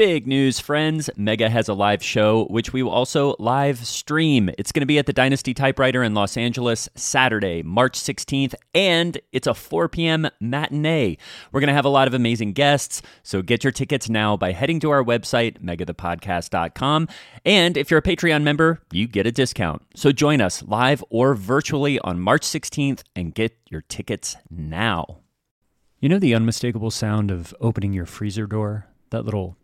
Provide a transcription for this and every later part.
Big news, friends. Mega has a live show, which we will also live stream. It's going to be at the Dynasty Typewriter in Los Angeles Saturday, March 16th, and it's a 4 p.m. matinee. We're going to have a lot of amazing guests, so get your tickets now by heading to our website, megathepodcast.com. And if you're a Patreon member, you get a discount. So join us live or virtually on March 16th and get your tickets now. You know the unmistakable sound of opening your freezer door? That little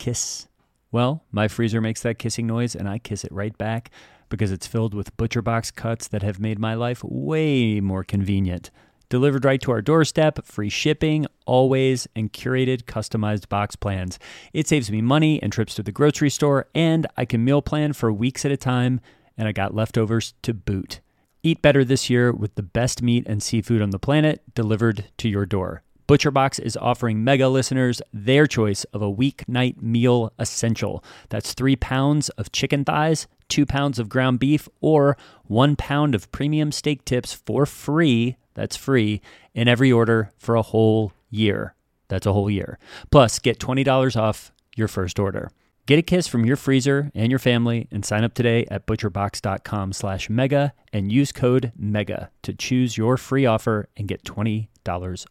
kiss. Well, my freezer makes that kissing noise and I kiss it right back because it's filled with ButcherBox cuts that have made my life way more convenient. Delivered right to our doorstep, free shipping, always, and curated customized box plans. It saves me money and trips to the grocery store, and I can meal plan for weeks at a time, and I got leftovers to boot. Eat better this year with the best meat and seafood on the planet delivered to your door. ButcherBox is offering mega listeners their choice of a weeknight meal essential. That's three pounds of chicken thighs, two pounds of ground beef, or one pound of premium steak tips for free. That's free in every order for a whole year. That's a whole year. Plus, get $20 off your first order. Get a kiss from your freezer and your family and sign up today at butcherbox.com slash mega and use code MEGA to choose your free offer and get $20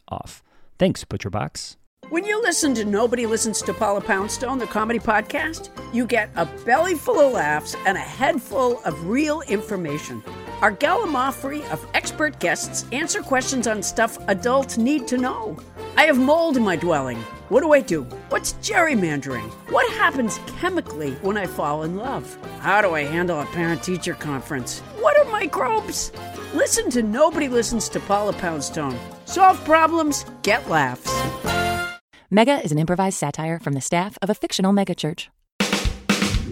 off. Thanks, ButcherBox. When you listen to Nobody Listens to Paula Poundstone, the comedy podcast, you get a belly full of laughs and a head full of real information. Our gallimaufry of expert guests answer questions on stuff adults need to know. I have mold in my dwelling. What do I do? What's gerrymandering? What happens chemically when I fall in love? How do I handle a parent teacher conference? What are microbes? Listen to Nobody Listens to Paula Poundstone. Solve problems, get laughs. Mega is an improvised satire from the staff of a fictional megachurch.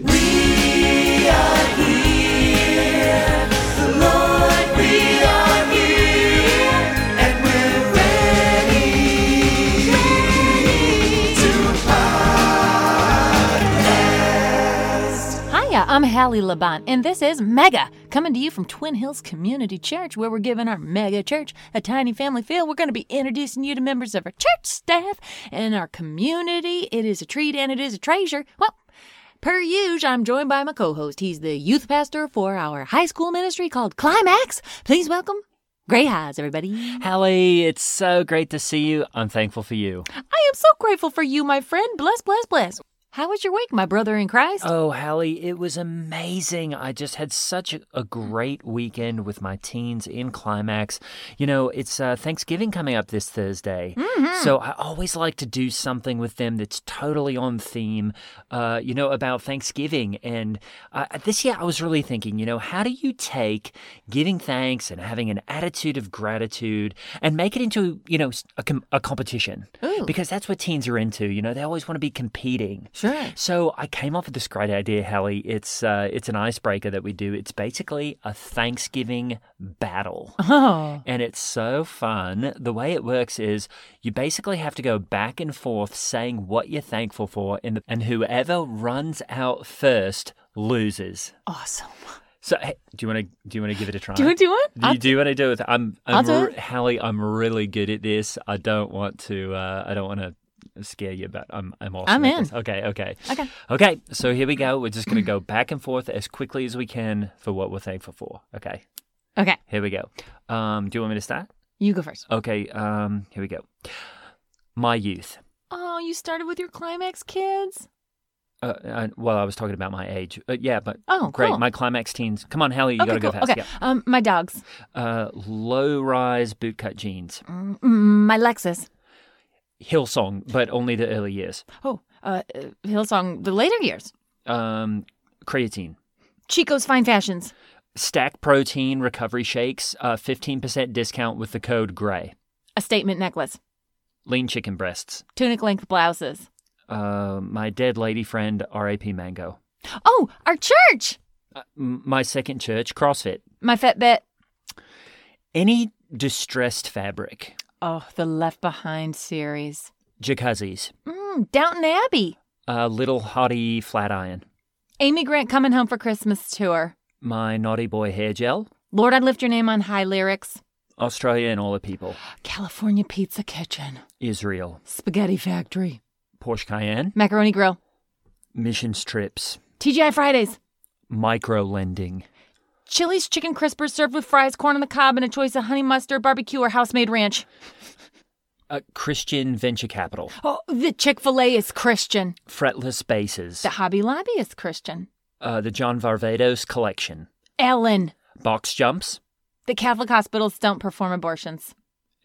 We are here, Lord, we are here, and we're ready to podcast. Hiya, I'm Hallie Laban, and this is Mega, coming to you from Twin Hills Community Church, where we're giving our mega church a tiny family feel. We're going to be introducing you to members of our church staff and our community. It is a treat and it is a treasure. Well, Per usual, I'm joined by my co-host. He's the youth pastor for our high school ministry called Climax. Please welcome Gray Highs, everybody. Hallie, it's so great to see you. I'm thankful for you. I am so grateful for you, my friend. Bless, bless, bless. How was your week, my brother in Christ? Oh, Hallie, it was amazing. I just had such a, great weekend with my teens in Climax. You know, it's uh, Thanksgiving coming up this Thursday. So I always like to do something with them that's totally on theme, uh, you know, about Thanksgiving. And uh, this year I was really thinking, you know, how do you take giving thanks and having an attitude of gratitude and make it into, you know, a, com- a competition? Ooh. Because that's what teens are into. You know, they always want to be competing. Sure. So I came up with this great idea, Hallie. It's uh, it's an icebreaker that we do. It's basically a Thanksgiving battle. Oh. And it's so fun. The way it works is you basically have to go back and forth saying what you're thankful for, and, and whoever runs out first loses. Awesome. So, hey, do you want to do you want to give it a try? Do you do it? Do you, do you want to do it? I'm, I'll I'm do re- it. Hallie. I'm really good at this. I don't want to. Uh, I don't want to scare you, but I'm. I'm awesome. I'm in. this. Okay. Okay. Okay. Okay. So here we go. We're just going to go back and forth as quickly as we can for what we're thankful for. Okay. Okay. Here we go. Um, do you want me to start? You go first. Okay. Um, here we go. My youth. Oh, you started with your climax kids? Uh, uh, well, I was talking about my age. Uh, yeah, but Oh, great. cool. My climax teens. Come on, Hallie, you okay, got to cool. go fast. Okay. Um, my dogs. Uh, low rise bootcut jeans. Mm, mm, my Lexus. Hillsong, but only the early years. Oh, uh, uh, Hillsong, the later years. Um, creatine. Chico's Fine Fashions. Stack protein recovery shakes. Uh, 15% discount with the code GRAY. A statement necklace. Lean chicken breasts. Tunic length blouses. Uh, my dead lady friend, RAP Mango. Oh, our church. Uh, my second church, CrossFit. My Fitbit. Any distressed fabric. Oh, the Left Behind series. Jacuzzis. Mm, Downton Abbey. Uh, little hottie Flatiron. Amy Grant coming home for Christmas tour. My naughty boy hair gel. Lord, I'd lift your name on high lyrics. Australia and all the people. California Pizza Kitchen. Israel. Spaghetti Factory. Porsche Cayenne. Macaroni Grill. Missions trips. TGI Fridays. Micro lending. Chili's chicken crispers served with fries, corn on the cob, and a choice of honey mustard, barbecue, or house-made ranch. Uh, Christian venture capital. Oh, the Chick-fil-A is Christian. Fretless basses. The Hobby Lobby is Christian. Uh, the John Varvatos collection. Ellen. Box jumps. The Catholic hospitals don't perform abortions.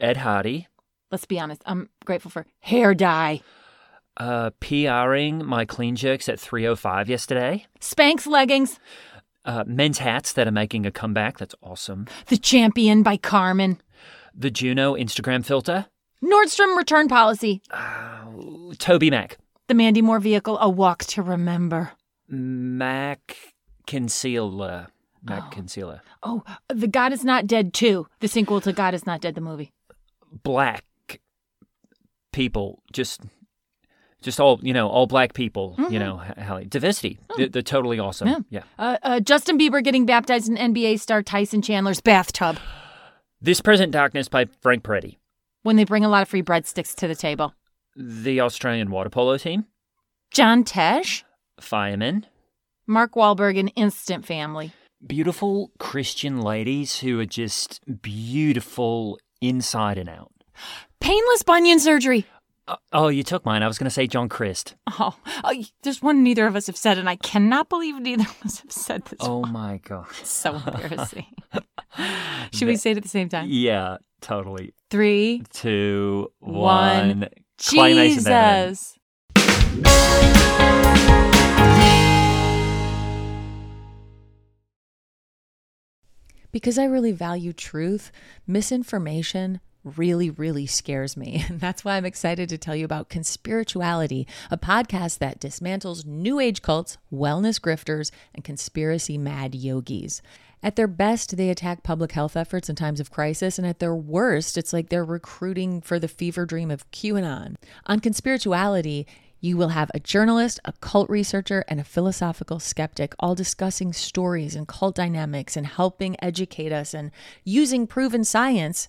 Ed Hardy. Let's be honest. I'm grateful for hair dye. Uh, PRing my clean jerks at 305 yesterday. Spanx leggings. Uh, men's hats that are making a comeback. That's awesome. The Champion by Carman. The Juno Instagram filter. Nordstrom return policy. Uh, Toby Mac. The Mandy Moore vehicle, A Walk to Remember. Mac Concealer. Mac Concealer. Oh, The God is Not Dead 2, the sequel to God is Not Dead, the movie. Black people. Just. Just all you know, all black people. You know, Hallie. Diversity. They're, they're totally awesome. Yeah. yeah. Uh, uh, Justin Bieber getting baptized in NBA star Tyson Chandler's bathtub This Present Darkness by Frank Peretti. when they bring a lot of free breadsticks to the table. The Australian water polo team. John Tesh, Firemen. Mark Wahlberg, and Instant Family. Beautiful Christian ladies who are just beautiful inside and out. Painless bunion surgery. Uh, oh, you took mine. I was going to say John Christ. Oh, oh, there's one neither of us have said, and I cannot believe neither of us have said this. Oh my god. it's so embarrassing. Should we say it at the same time? Yeah, totally. Three, two, one. One. one. Clay Mason Band. Jesus. Because I really value truth, misinformation really, really scares me. And that's why I'm excited to tell you about Conspirituality, a podcast that dismantles new age cults, wellness grifters, and conspiracy mad yogis. At their best, they attack public health efforts in times of crisis, and at their worst, it's like they're recruiting for the fever dream of QAnon. On Conspirituality, you will have a journalist, a cult researcher, and a philosophical skeptic all discussing stories and cult dynamics and helping educate us and using proven science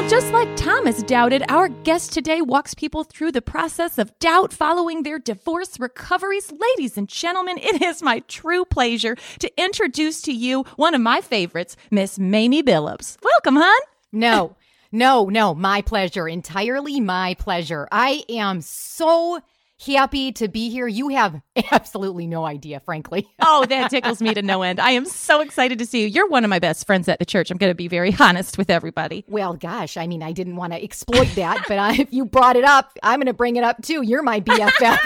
Well, just like Thomas doubted, our guest today walks people through the process of doubt following their divorce recoveries. Ladies and gentlemen, it is my true pleasure to introduce to you one of my favorites, Miss Mamie Billups. Welcome, hon. No, no, no. My pleasure. Entirely my pleasure. I am so happy to be here. You have absolutely no idea, frankly. Oh, that tickles me to no end. I am so excited to see you. You're one of my best friends at the church. I'm going to be very honest with everybody. Well, gosh, I mean, I didn't want to exploit that, but I, if you brought it up, I'm going to bring it up too. You're my BFF.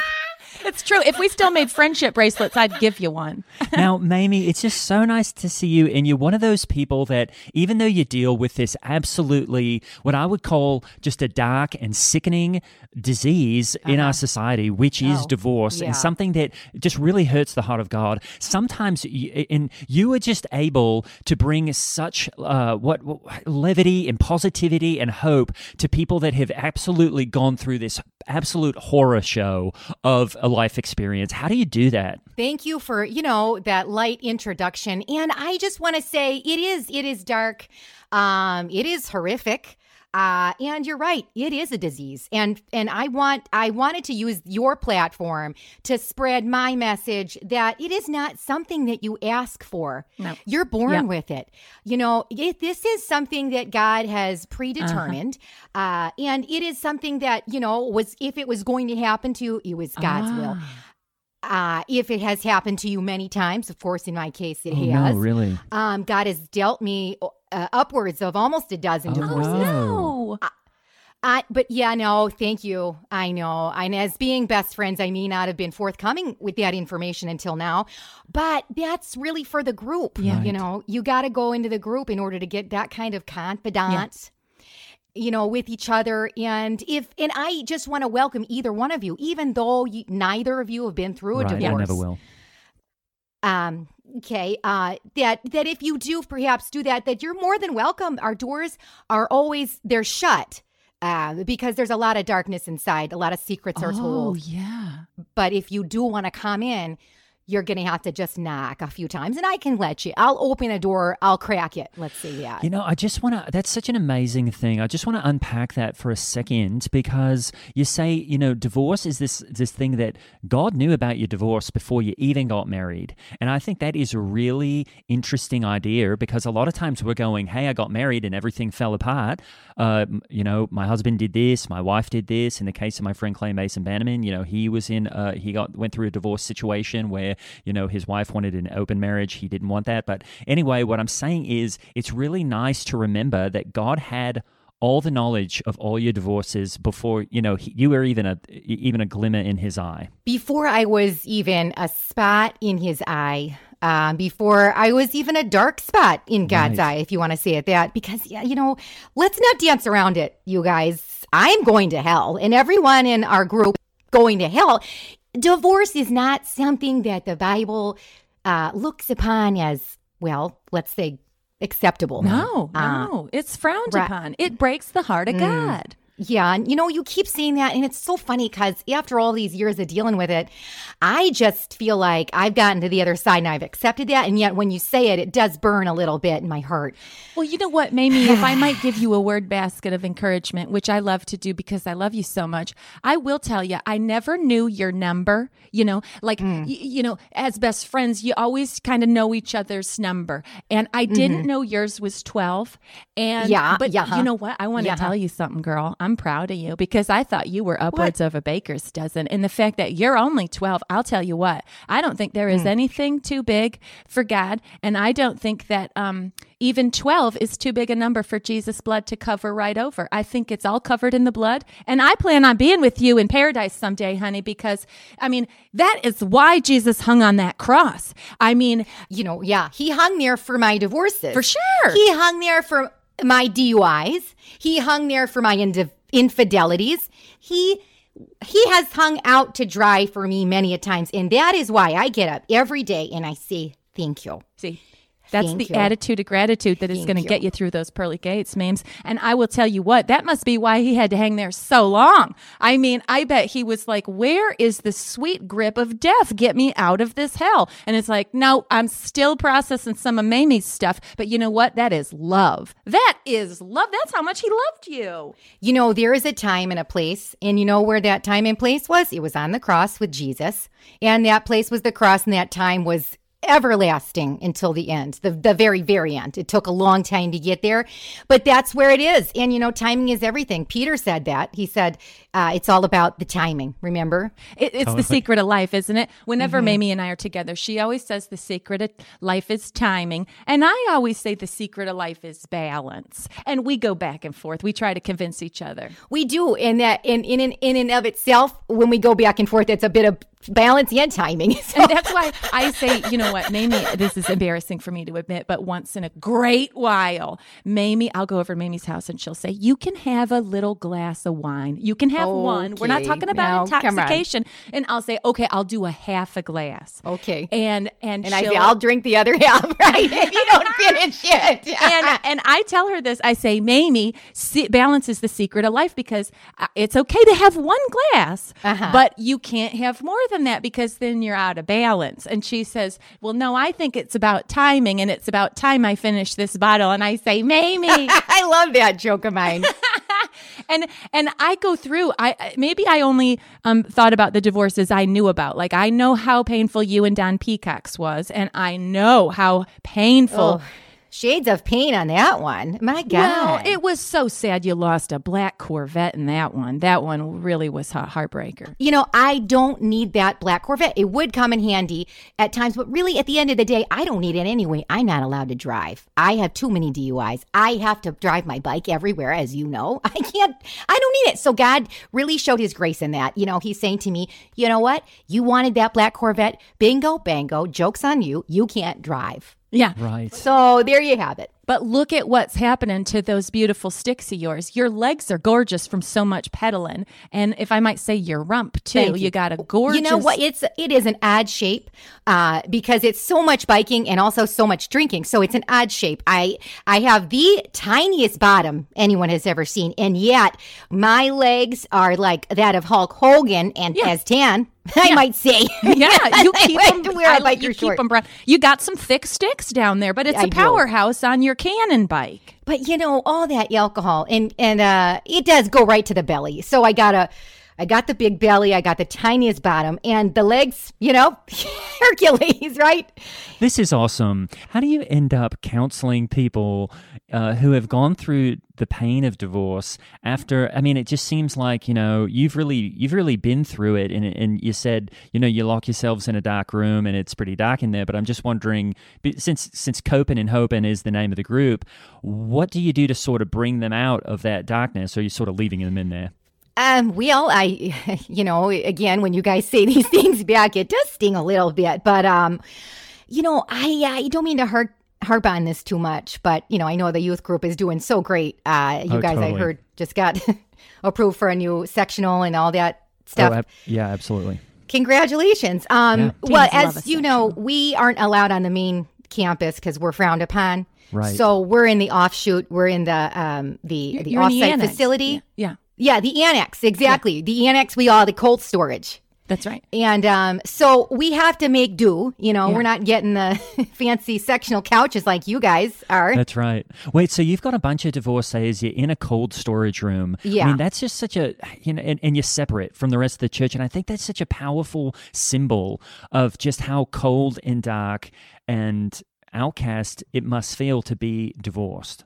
It's true. If we still made friendship bracelets, I'd give you one. now, Mamie, it's just so nice to see you. And you're one of those people that, even though you deal with this absolutely, what I would call just a dark and sickening disease in our society, which is Oh, divorce, yeah. and something that just really hurts the heart of God. Sometimes, y- and you are just able to bring such uh, what, what levity and positivity and hope to people that have absolutely gone through this absolute horror show of a life experience. How do you do that? Thank you for, you know, that light introduction. And I just want to say it is it is dark. Um it is horrific. Uh, and you're right, it is a disease. And and I want I wanted to use your platform to spread my message that it is not something that you ask for. No. You're born Yep. with it. You know, it, this is something that God has predetermined. uh and it is something that, you know, was if it was going to happen to you, it was God's will. Uh, if it has happened to you many times, of course, in my case, it Oh, has. no, really? Um, God has dealt me uh, upwards of almost a dozen Oh, divorces. wow. No. I, but yeah, no, thank you. I know. And as being best friends, I may not have been forthcoming with that information until now, but that's really for the group. Yeah. You know, you got to go into the group in order to get that kind of confidant. You know, with each other, and if and I just want to welcome either one of you, even though you, neither of you have been through a Right, divorce I never will. um okay uh that that if you do perhaps do that that you're more than welcome our doors are always they're shut uh, because there's a lot of darkness inside a lot of secrets are Oh, told yeah. but if you do want to come in you're gonna have to just knock a few times and i can let you i'll open a door i'll crack it let's see that You know, I just want to, that's such an amazing thing. I just want to unpack that for a second because you say, you know, divorce is this, this thing that God knew about your divorce before you even got married. And I think that is a really interesting idea because a lot of times we're going, hey, I got married and everything fell apart. Uh, you know, my husband did this, my wife did this. In the case of my friend Clay Mason Bannerman, you know, he was in, uh, he got, went through a divorce situation where, you know, his wife wanted an open marriage. He didn't want that. But anyway, what I'm saying is it's really nice to remember that God had all the knowledge of all your divorces before, you know, you were even a, even a glimmer in his eye. before i was even a spot in his eye um, before I was even a dark spot in God's Right. eye, if you want to say it that, because, yeah, you know, let's not dance around it, you guys. I'm going to hell, and everyone in our group going to hell. Divorce is not something that the Bible uh, looks upon as, well, let's say, acceptable. No, Uh, no. It's frowned right. upon. It breaks the heart of God. Yeah, and you know, you keep saying that, and it's so funny because after all these years of dealing with it, I just feel like I've gotten to the other side and I've accepted that. And yet, when you say it, it does burn a little bit in my heart. Well, you know what, Mamie? If I might give you a word basket of encouragement, which I love to do because I love you so much, I will tell you, I never knew your number. You know, like, hmm. y- you know, as best friends, you always kind of know each other's number. And I didn't mm-hmm. know yours was 12. And, Yeah, but yeah. you know what? I want to Yeah. tell you something, girl. I'm proud of you because I thought you were upwards of a baker's dozen. And the fact that you're only 12, I'll tell you what, I don't think there is anything too big for God. And I don't think that um, even 12 is too big a number for Jesus' blood to cover right over. I think it's all covered in the blood. And I plan on being with you in paradise someday, honey, because I mean, that is why Jesus hung on that cross. I mean, You know, yeah, he hung there for my divorces. For sure. He hung there for my DUIs. He hung there for my infidelities. He he has hung out to dry for me many a times, and that is why I get up every day and I say thank you. See, that's Thank the you. attitude of gratitude that is going to get you through those pearly gates, Mames. And I will tell you what, that must be why he had to hang there so long. I mean, I bet he was like, where is the sweet grip of death? Get me out of this hell. And it's like, no, I'm still processing some of Mamie's stuff. But you know what? That is love. That is love. That's how much he loved you. You know, there is a time and a place, and you know where that time and place was? It was on the cross with Jesus, and that place was the cross, and that time was everlasting until the end, the, the very, very end. It took a long time to get there, but that's where it is. And, you know, timing is everything. Peter said that. He said, uh, it's all about the timing. Remember? It, it's the secret of life, isn't it? Whenever Mamie and I are together, she always says the secret of life is timing. And I always say the secret of life is balance. And we go back and forth. We try to convince each other. We do, and that in in in, in and of itself, when we go back and forth, it's a bit of balance and timing. So- And that's why I say, you know what, Mamie, this is embarrassing for me to admit, but once in a great while, Mamie, I'll go over to Mamie's house and she'll say, You can have a little glass of wine. You can have one. We're not talking about Now, intoxication. And I'll say, Okay, I'll do a half a glass. Okay. And and, and I say, I'll drink the other half, right? if you don't finish it. and and I tell her this. I say, Mamie, se- balance is the secret of life because uh, it's okay to have one glass, Uh-huh. but you can't have more than that because then you're out of balance. And she says, Well, no, I think it's about timing, and it's about time I finish this bottle. And I say, Mamie, I love that joke of mine. And and I go through. I maybe I only um, thought about the divorces I knew about. Like I know how painful you and Don Peacock's was, and I know how painful. Shades of pain on that one. My God. Well, it was so sad you lost a black Corvette in that one. That one really was a heartbreaker. You know, I don't need that black Corvette. It would come in handy at times, but really at the end of the day, I don't need it anyway. I'm not allowed to drive. I have too many DUIs. I have to drive my bike everywhere, as you know. I can't, I don't need it. So God really showed his grace in that. You know, he's saying to me, you know what? You wanted that black Corvette. Bingo, bango. Joke's on you. You can't drive. Yeah. Right. So there you have it. But look at what's happening to those beautiful sticks of yours. Your legs are gorgeous from so much pedaling. And if I might say your rump too, you. you. got a gorgeous You know what? It's it is an odd shape uh, because it's so much biking and also so much drinking. So it's an odd shape. I I have the tiniest bottom anyone has ever seen, and yet my legs are like that of Hulk Hogan and as tan. I might say. Yeah, you keep them. wear a I- biker you keep short. 'em brown. You got some thick sticks down there, but it's I a do. powerhouse on your cannon bike. But you know, all that alcohol and and uh it does go right to the belly. So I got a I got the big belly, I got the tiniest bottom, and the legs, you know, Hercules, right? This is awesome. How do you end up counseling people uh, who have gone through the pain of divorce after? I mean, it just seems like you know you've really you've really been through it, and and you said you know you lock yourselves in a dark room and it's pretty dark in there. But I'm just wondering, since since Coping and Hoping is the name of the group, what do you do to sort of bring them out of that darkness? Or are you sort of leaving them in there? Um, well, I, you know, again, when you guys say these things back, it does sting a little bit. But, um, you know, I, I don't mean to harp, harp on this too much, but, you know, I know the youth group is doing so great. Uh, you Oh, guys, I heard, just got approved for a new sectional and all that stuff. Oh, ab- yeah, absolutely. Congratulations. Um, Yeah. well, Teens as a you know, we aren't allowed on the main campus because we're frowned upon. Right. So we're in the offshoot. We're in the um the the You're in the offsite facility. Yeah, Yeah, the annex, exactly. The annex we all the cold storage. that's right. And um, so we have to make do. You know, we're not getting the fancy sectional couches like you guys are. That's right. Wait, so you've got a bunch of divorcees. You're in a cold storage room. Yeah. I Yeah. mean, that's just such a you know, and, and you're separate from the rest of the church, and I think that's such a powerful symbol of just how cold and dark and outcast it must feel to be divorced.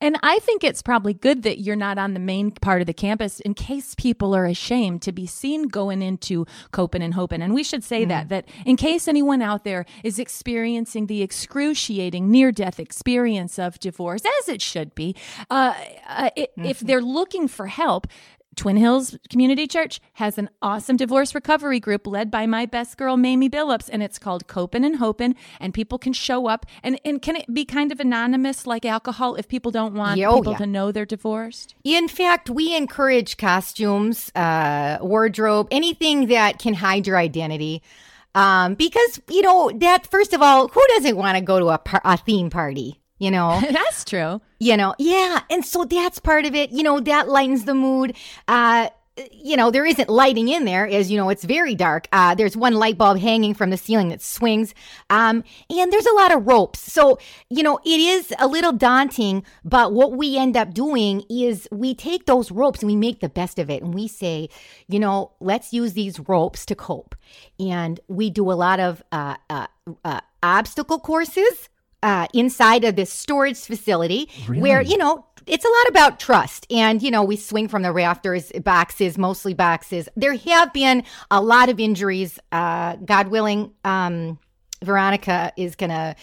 And I think it's probably good that you're not on the main part of the campus in case people are ashamed to be seen going into Copen and Hopen. And we should say that, that in case anyone out there is experiencing the excruciating near death experience of divorce, as it should be, uh, uh, i if they're looking for help, Twin Hills Community Church has an awesome divorce recovery group led by my best girl, Mamie Billups, and it's called Copen and Hopen. And people can show up. And, and can it be kind of anonymous like alcohol if people don't want oh, people yeah. to know they're divorced? In fact, we encourage costumes, uh, wardrobe, anything that can hide your identity. Um, because you know that first of all, who doesn't want to go to a, par- a theme party? You know, That's true. you know, yeah, and so that's part of it. You know, that lightens the mood. Uh, you know, there isn't lighting in there, as you know, it's very dark. Uh, there's one light bulb hanging from the ceiling that swings, um, and there's a lot of ropes. So, you know, it is a little daunting, but what we end up doing is we take those ropes and we make the best of it, and we say, you know, let's use these ropes to cope. And we do a lot of uh, uh, uh, obstacle courses uh, inside of this storage facility where, you know, it's a lot about trust. And, you know, we swing from the rafters, boxes, mostly boxes. There have been a lot of injuries. Uh, God willing, um, Veronica is going to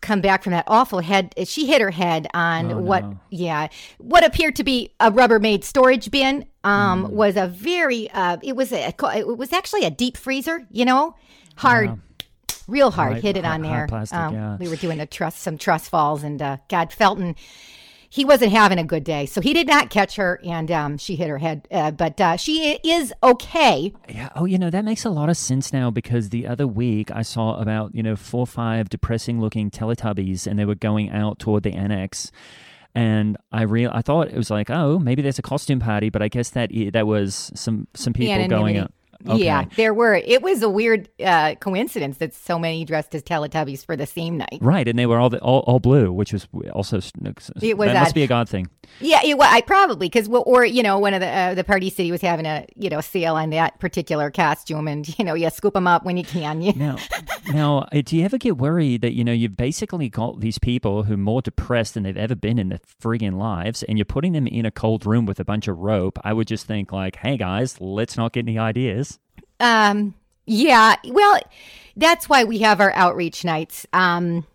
come back from that awful head. She hit her head on Oh, what, no. yeah, what appeared to be a Rubbermaid storage bin. Um, was a very, uh, it was a, it was actually a deep freezer. You know, hard, real hard. Right, hit it on there. plastic, Um, yeah. We were doing a truss, some truss falls, and uh, God, Felton he wasn't having a good day, so he did not catch her, and um, she hit her head. Uh, but uh, she is okay. Yeah. Oh, you know, that makes a lot of sense now because the other week I saw about, you know, four or five depressing looking Teletubbies and they were going out toward the annex. And I real I thought it was like, oh, maybe there's a costume party, but I guess that that was some some people going out. Okay. Yeah, there were. It was a weird uh, coincidence that so many dressed as Teletubbies for the same night. Right, and they were all the, all, all blue, which was also It was that must be a god thing. Yeah, it, well, I probably because or you know one of the uh, the Party City was having a you know sale on that particular costume, and you know you scoop them up when you can. You, Now, now, uh, do you ever get worried that you know you've basically got these people who are more depressed than they've ever been in their friggin' lives, and you're putting them in a cold room with a bunch of rope? I would just think like, hey guys, let's not get any ideas. Um, yeah, well, that's why we have our outreach nights. Um,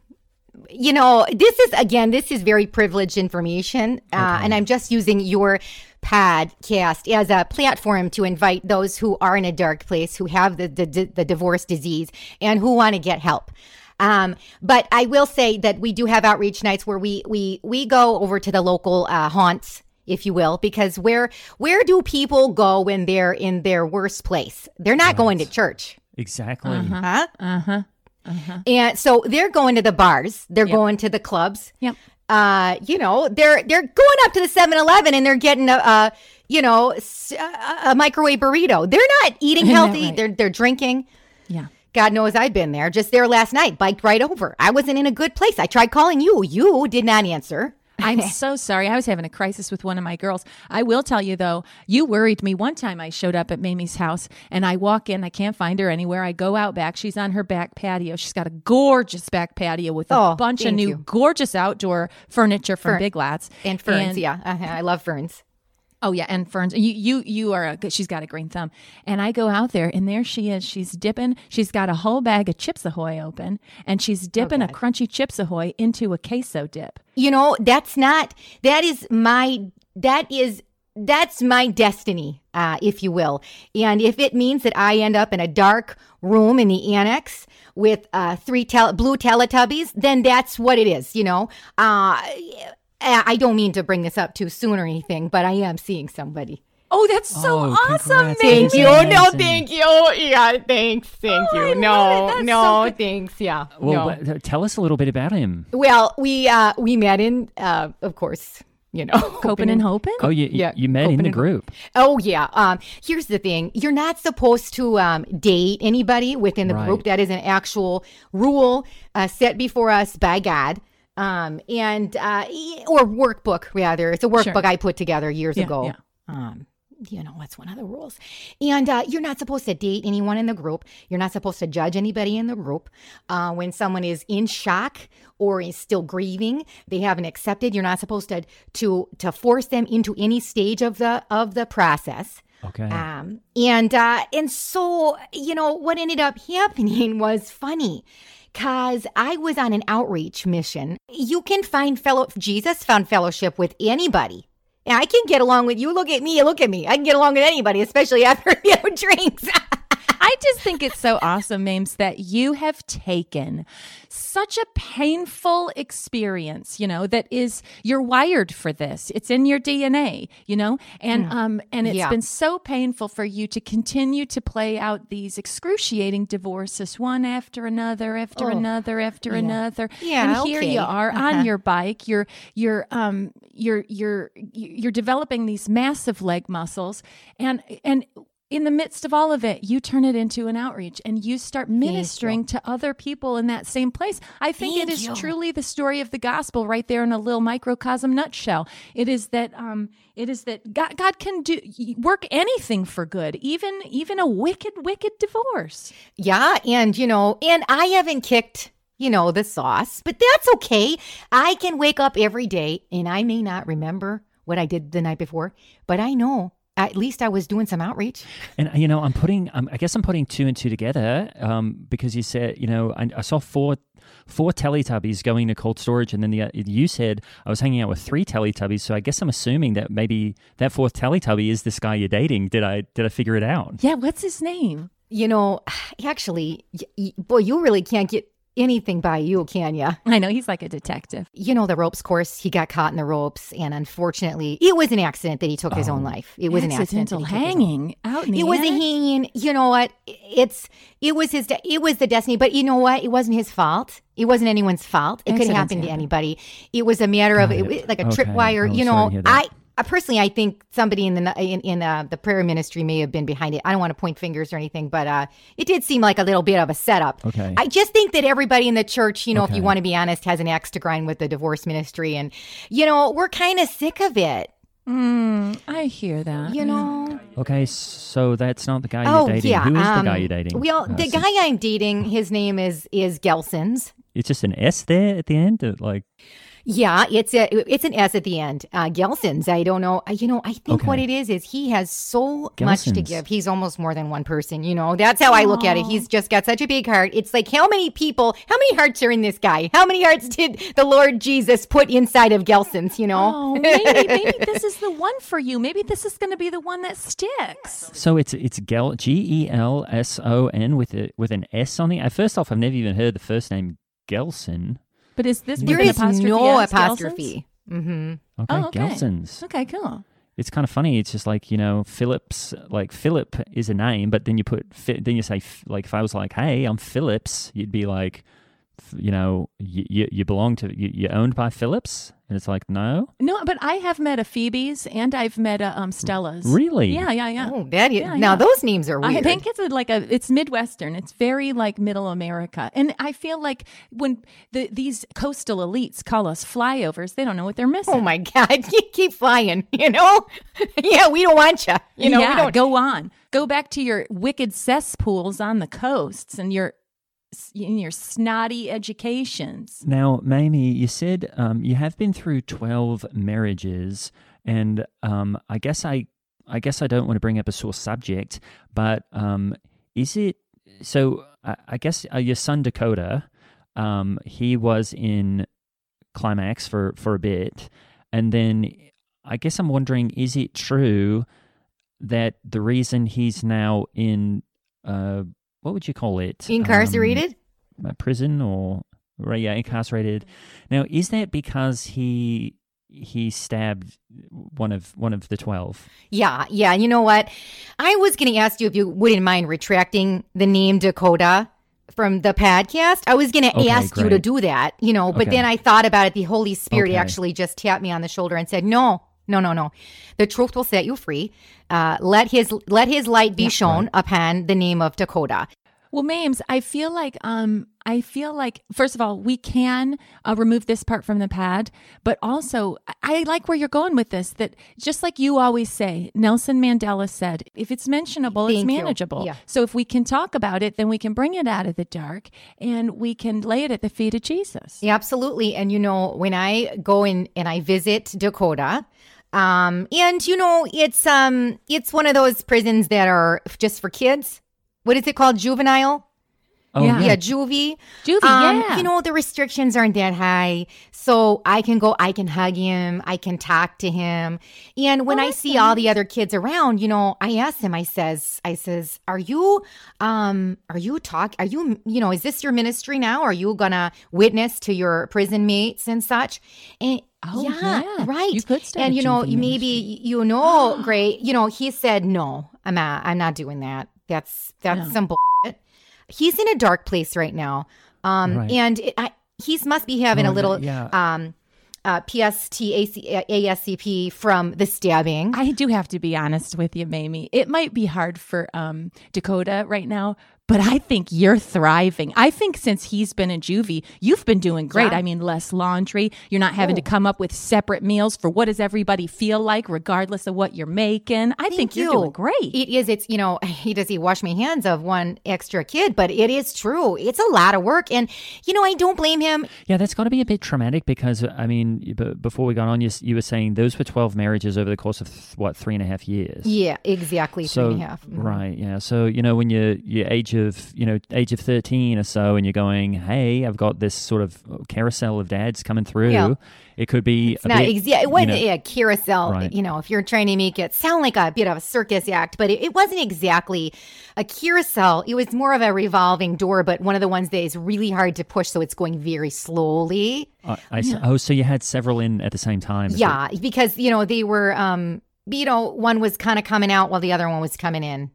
you know, this is again, this is very privileged information, uh, and I'm just using your podcast as a platform to invite those who are in a dark place, who have the the, the divorce disease, and who want to get help. Um, but I will say that we do have outreach nights where we we we go over to the local uh, haunts, if you will, because where where do people go when they're in their worst place? They're not going to church. Exactly. Huh? Uh huh. And so they're going to the bars, they're going to the clubs. Yep. Uh, you know, they're they're going up to the 7-Eleven and they're getting a, a you know, a microwave burrito. They're not eating healthy. right? They're they're drinking. Yeah. God knows I've been there. Just there last night, biked right over. I wasn't in a good place. I tried calling you. You did not answer. I'm so sorry. I was having a crisis with one of my girls. I will tell you though, you worried me one time I showed up at Mamie's house and I walk in, I can't find her anywhere. I go out back. She's on her back patio. She's got a gorgeous back patio with a Oh, bunch of new you. gorgeous outdoor furniture from Fern- Big Lots. And ferns, yeah. Uh-huh. I love ferns. Oh yeah, and ferns. You you you are a good. She's got a green thumb. And I go out there, and there she is. She's dipping. She's got a whole bag of Chips Ahoy open, and she's dipping a crunchy Chips Ahoy into a queso dip. You know, that's not that is my that is that's my destiny, uh, if you will. And if it means that I end up in a dark room in the annex with uh, three tel- blue Teletubbies, then that's what it is. You know, uh, I I don't mean to bring this up too soon or anything, but I am seeing somebody. Oh, that's so Oh, awesome, congrats. Thank you. No, thank you. Yeah, thanks. Thank Oh, you. love No, no, so thanks. Yeah. Well, no. but, uh, tell us a little bit about him. Well, we uh we met in uh of course, you know, Coping and hoping. Oh, you Yeah, you met in open the and- group. Oh yeah. Um here's the thing. You're not supposed to um date anybody within the Right. group. That is an actual rule uh, set before us by God. Um and uh or workbook rather. It's a workbook Sure. I put together years Yeah, ago. yeah. Um you know, that's one of the rules. And uh, you're not supposed to date anyone in the group. You're not supposed to judge anybody in the group. Uh, when someone is in shock or is still grieving, they haven't accepted. You're not supposed to to to force them into any stage of the of the process. Okay. Um, and uh, and so you know what ended up happening was funny. Cause I was on an outreach mission. You can find fellow Jesus found fellowship with anybody. And I can get along with you. Look at me. Look at me. I can get along with anybody, especially after a few drinks. I just think it's so awesome, Mames, that you have taken such a painful experience, you know, that is you're wired for this. It's in your DNA, you know? And um and it's Yeah. been so painful for you to continue to play out these excruciating divorces one after another after another after another. Yeah, And here okay. you are Uh-huh. on your bike. You're you're um you're you're you're developing these massive leg muscles and and in the midst of all of it, you turn it into an outreach and you start ministering to other people in that same place. I think Thank it is you. truly the story of the gospel right there in a little microcosm nutshell. It is that um it is that God, God can do work anything for good, even even a wicked wicked divorce. yeah. And, you know, and I haven't kicked, you know, the sauce, but that's okay. I can wake up every day and I may not remember what I did the night before, but I know at least I was doing some outreach. And you know, I'm putting, um, I guess I'm putting two and two together um, because you said, you know, I, I saw four four Teletubbies going to cold storage, and then the, uh, you said I was hanging out with three Teletubbies. So I guess I'm assuming that maybe that fourth Teletubby is this guy you're dating. Did I did I figure it out? Yeah, what's his name? You know, actually, y- y- boy, you really can't get anything by you, can ya? I know he's like a detective. You know, the ropes course, he got caught in the ropes, and unfortunately, it was an accident that he took his own oh, life. It was an accident. Accidental he took his own- hanging out in the It was a hanging. You know what? It's it was his. De- it was the destiny. But you know what? It wasn't his fault. It wasn't anyone's fault. It could happen to anybody. It was a matter of it, it. like a Okay. tripwire. Oh, you know. I. I personally, I think somebody in the in, in uh, the prayer ministry may have been behind it. I don't want to point fingers or anything, but uh, it did seem like a little bit of a setup. Okay. I just think that everybody in the church, you know, if you want to be honest, has an axe to grind with the divorce ministry, and you know, we're kind of sick of it. Mm, I hear that. You know. Okay, so that's not the guy Oh you're dating. yeah. Who is the um, guy you're dating? Well, Uh, the so- guy I'm dating, his name is is Gelsons. It's just an S there at the end. uh, Like, Yeah, it's a it's an S at the end. Uh, Gelsons. I don't know. I- You know, I think what it is is he has so much to give. He's almost more than one person. You know, that's how I look at it. He's just got such a big heart. It's like how many people, how many hearts are in this guy? How many hearts did the Lord Jesus put inside of Gelsons? You know. Oh, maybe, maybe this is the one for you. Maybe this is going to be the one that sticks. so it's it's Gel G E L S O N with a with an S on the. First off, I've never even heard the first name Gelson. But is this There with an is apostrophe no S, apostrophe. Mm-hmm. Okay, Oh, okay. Gelsons. Okay, cool. It's kind of funny. It's just like you know, Phillips. Like Philip is a name, but then you put then you say like if I was like, hey, I'm Phillips, you'd be like, you know, you you, you belong to you, you're owned by Phillips, and it's like no, No, but I have met a Phoebe's and I've met a um, Stella's. really, Yeah, yeah, yeah. Oh, that is, Yeah, now yeah. those names are weird. I think it's a, like a it's Midwestern. It's very like Middle America, and I feel like when the these coastal elites call us flyovers, they don't know what they're missing. Oh my God! You keep flying. You know. yeah, we don't want you. You know. yeah, we don't. go on. Go back to your wicked cesspools on the coasts and your in your snotty educations. Now, Mamie, you said um, you have been through twelve marriages, and um, I guess I, I guess I don't want to bring up a sore subject, but um, is it so? I, I guess uh, your son Dakota, um, he was in climax for for a bit, and then I guess I'm wondering, is it true that the reason he's now in, uh, what would you call it, Um, Incarcerated. uh, prison or right, yeah, incarcerated. Now, is that because he he stabbed one of one of the twelve? Yeah, yeah. You know what? I was going to ask you if you wouldn't mind retracting the name Dakota from the podcast. I was going to Okay, ask you to do that, you know, but Okay. then I thought about it. The Holy Spirit Okay. actually just tapped me on the shoulder and said, "No, no, no, no. The truth will set you free. Uh, let his let his light be shown upon the name of Dakota." Well, Mames, I feel like um I feel like first of all we can uh, remove this part from the pad, but also I, I like where you're going with this. That just like you always say, Nelson Mandela said, if it's mentionable, it's Thank you. manageable. Yeah. So if we can talk about it, then we can bring it out of the dark and we can lay it at the feet of Jesus. Yeah, absolutely. And you know, when I go in and I visit Dakota, um, and you know, it's um, it's one of those prisons that are just for kids. What is it called? Juvenile. Oh Yeah. yeah, Yeah, juvie. Juvie, Um, yeah. You know, the restrictions aren't that high. So I can go, I can hug him, I can talk to him. And when Oh, I that's see all the other kids around, you know, I ask him, I says, I says, are you, um, are you talk, are you, you know, is this your ministry now? Are you gonna witness to your prison mates and such? And Oh, yeah, yeah. right. You could start and you know, juvie maybe you know, great. You know, he said, no, I'm not, I'm not doing that. That's, that's No. some bullshit he's in a dark place right now. Um, Right. and it, I, he's must be having Oh, a little yeah. um, uh, PSTASCP from the stabbing. I do have to be honest with you, Mamie. It might be hard for um, Dakota right now, but I think you're thriving. I think since he's been in juvie, you've been doing great. Yeah. I mean, less laundry. You're not having to come up with separate meals for what does everybody feel like, regardless of what you're making. I think you're doing great. It is. It's you know, he does he wash my hands of one extra kid, but it is true. It's a lot of work, and you know, I don't blame him. Yeah, that's got to be a bit traumatic because I mean, before we got on, you, you were saying those were twelve marriages over the course of th- what three and a half years. Yeah, exactly. So three and a half. Mhm. right, yeah. So you know when you're your age of you know age of thirteen or so, and you're going, hey, I've got this sort of carousel of dads coming through. Yeah. It could be It's a not bit, it wasn't know- a carousel, Right. you know, if you're trying to make it sound like a bit of a circus act, but it, it wasn't exactly a carousel. It was more of a revolving door, but one of the ones that is really hard to push, so it's going very slowly. I, Oh, so you had several in at the same time? Yeah, because, you know, they were, um, you know, one was kind of coming out while the other one was coming in,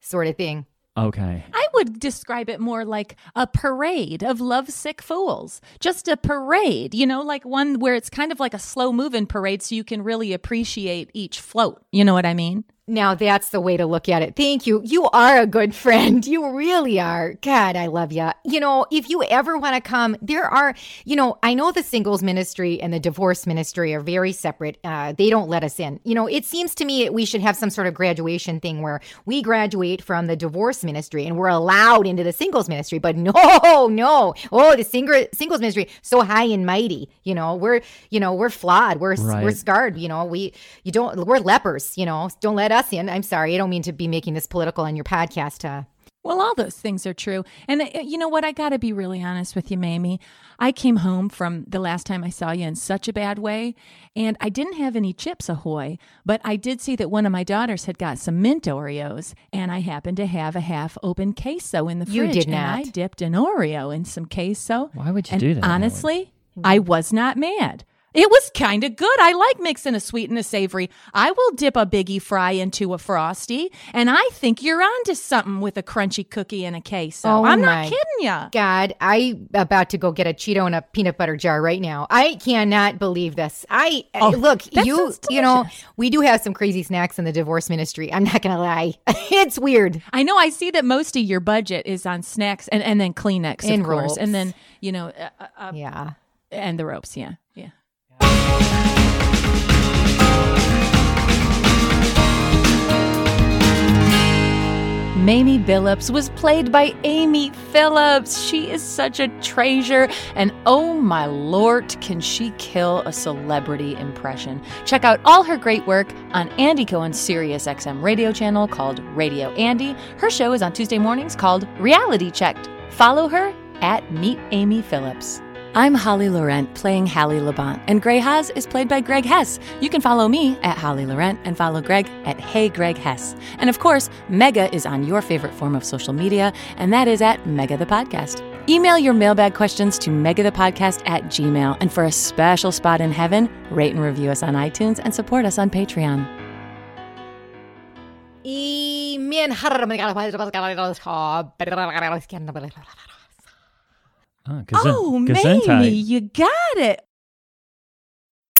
sort of thing. Okay. I would describe it more like a parade of lovesick fools. Just a parade, you know, like one where it's kind of like a slow moving parade so you can really appreciate each float. You know what I mean? Now that's the way to look at it. Thank you. You are a good friend. You really are. God, I love you. You know, if you ever want to come, there are, you know, I know the singles ministry and the divorce ministry are very separate. Uh, they don't let us in. You know, it seems to me we should have some sort of graduation thing where we graduate from the divorce ministry and we're allowed into the singles ministry. But no, no. Oh, the singer, singles ministry, so high and mighty. You know, we're, you know, we're flawed. We're, we're scarred. You know, we, you don't, we're lepers. You know, don't let us in. I'm sorry. I don't mean to be making this political on your podcast. Uh, Well, all those things are true. And uh, you know what? I got to be really honest with you, Mamie. I came home from the last time I saw you in such a bad way, and I didn't have any chips ahoy, but I did see that one of my daughters had got some mint Oreos, and I happened to have a half open queso in the You fridge. You did And I dipped an Oreo in some queso. Why would you and do that, Howard? Honestly, I was not mad. It was kind of good. I like mixing a sweet and a savory. I will dip a biggie fry into a frosty, and I think you're onto something with a crunchy cookie and a queso. Oh I'm not kidding you. God, I about to go get a Cheeto and a peanut butter jar right now. I cannot believe this. I Oh, look, you you know, we do have some crazy snacks in the divorce ministry. I'm not gonna lie. it's weird. I know. I see that most of your budget is on snacks and, and then Kleenex, of And course, and then you know, uh, uh, uh, Yeah. and the ropes. Yeah, yeah. Mamie Billups was played by Amy Phillips. She is such a treasure, and oh my lord, can she kill a celebrity impression? Check out all her great work on Andy Cohen's Sirius XM radio channel called Radio Andy. Her show is on Tuesday mornings called Reality Checked. Follow her at Meet Amy Phillips. I'm Holly Laurent playing Hallie Labont, and Grey Haas is played by Greg Hess. You can follow me at Holly Laurent and follow Greg at Hey Greg Hess. And of course, Mega is on your favorite form of social media, and that is at Mega the Podcast. Email your mailbag questions to megathepodcast at gmail. And for a special spot in heaven, rate and review us on iTunes and support us on Patreon. Amen. Oh, gesund- Oh, Gesundheit. Mamie, you got it.